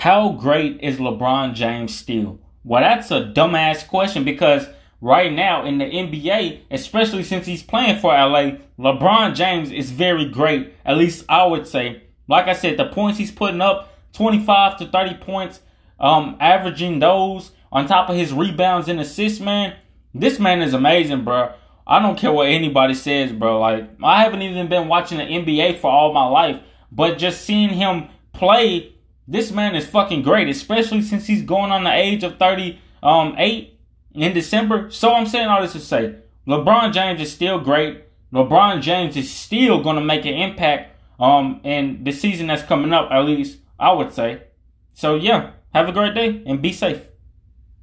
How great is LeBron James still? Well, that's a dumbass question because right now in the NBA, especially since he's playing for LA, LeBron James is very great. At least I would say. Like I said, the points he's putting up, 25 to 30 points, um, averaging those on top of his rebounds and assists, man. This man is amazing, bro. I don't care what anybody says, bro. Like, I haven't even been watching the NBA for all my life, but just seeing him play this man is fucking great, especially since he's going on the age of 38 um, in December. So I'm saying all this to say LeBron James is still great. LeBron James is still going to make an impact um, in the season that's coming up, at least I would say. So, yeah, have a great day and be safe.